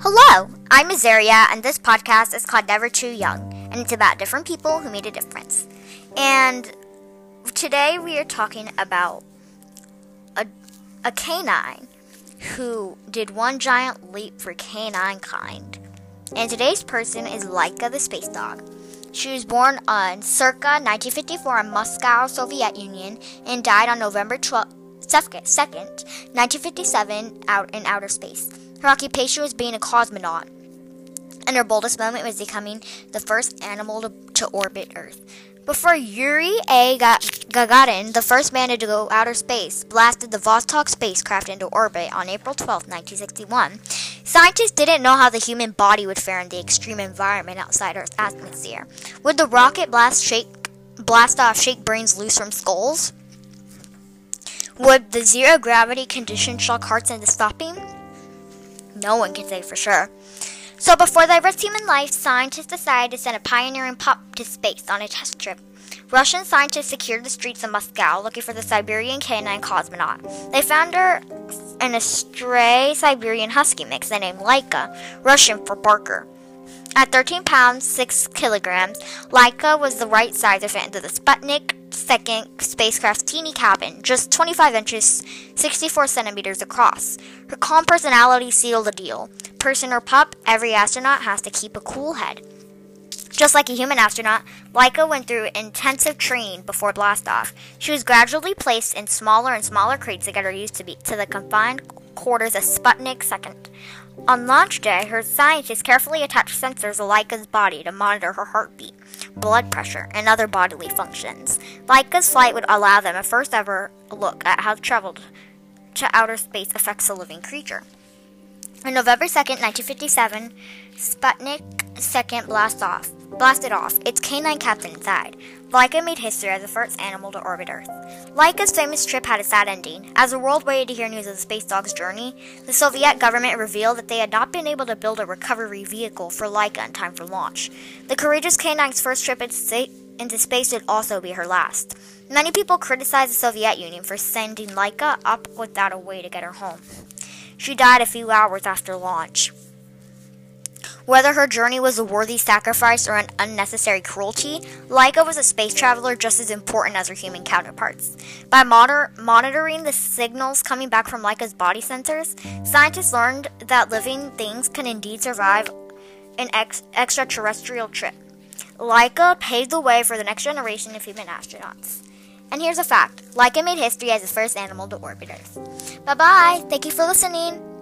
Hello, I'm Azaria, and this podcast is called Never Too Young, and it's about different people who made a difference. And today we are talking about a, a canine who did one giant leap for canine kind. And today's person is Laika the space dog. She was born on circa 1954 in Moscow, Soviet Union, and died on November 12, 2nd, 1957, out in outer space. Her occupation was being a cosmonaut, and her boldest moment was becoming the first animal to, to orbit Earth. Before Yuri A. Gagarin, the first man to go outer space, blasted the Vostok spacecraft into orbit on April 12, 1961, scientists didn't know how the human body would fare in the extreme environment outside Earth's atmosphere. Would the rocket blast shake blast off shake brains loose from skulls? Would the zero gravity condition shock hearts into stopping? No one can say for sure. So before they risked human life, scientists decided to send a pioneering pup to space on a test trip. Russian scientists secured the streets of Moscow looking for the Siberian canine cosmonaut. They found her in a stray Siberian husky mix they named Laika, Russian for Barker. At 13 pounds, 6 kilograms, Laika was the right size to fit into the Sputnik second spacecraft's teeny cabin, just 25 inches, 64 centimeters across. Her calm personality sealed the deal. Person or pup, every astronaut has to keep a cool head. Just like a human astronaut, Laika went through intensive training before blastoff. She was gradually placed in smaller and smaller crates to get her used to, be, to the confined quarters of Sputnik 2nd. On launch day, her scientists carefully attached sensors to Laika's body to monitor her heartbeat, blood pressure, and other bodily functions. Laika's flight would allow them a first ever look at how travel to outer space affects a living creature. On November 2nd, 1957, Sputnik 2nd blast off, blasted off, its canine captain inside. Laika made history as the first animal to orbit Earth. Laika's famous trip had a sad ending. As the world waited to hear news of the space dog's journey, the Soviet government revealed that they had not been able to build a recovery vehicle for Laika in time for launch. The courageous canine's first trip into space would also be her last. Many people criticized the Soviet Union for sending Laika up without a way to get her home. She died a few hours after launch. Whether her journey was a worthy sacrifice or an unnecessary cruelty, Laika was a space traveler just as important as her human counterparts. By moder- monitoring the signals coming back from Laika's body sensors, scientists learned that living things can indeed survive an ex- extraterrestrial trip. Laika paved the way for the next generation of human astronauts. And here's a fact Laika made history as the first animal to orbit Earth. Bye bye. Thank you for listening.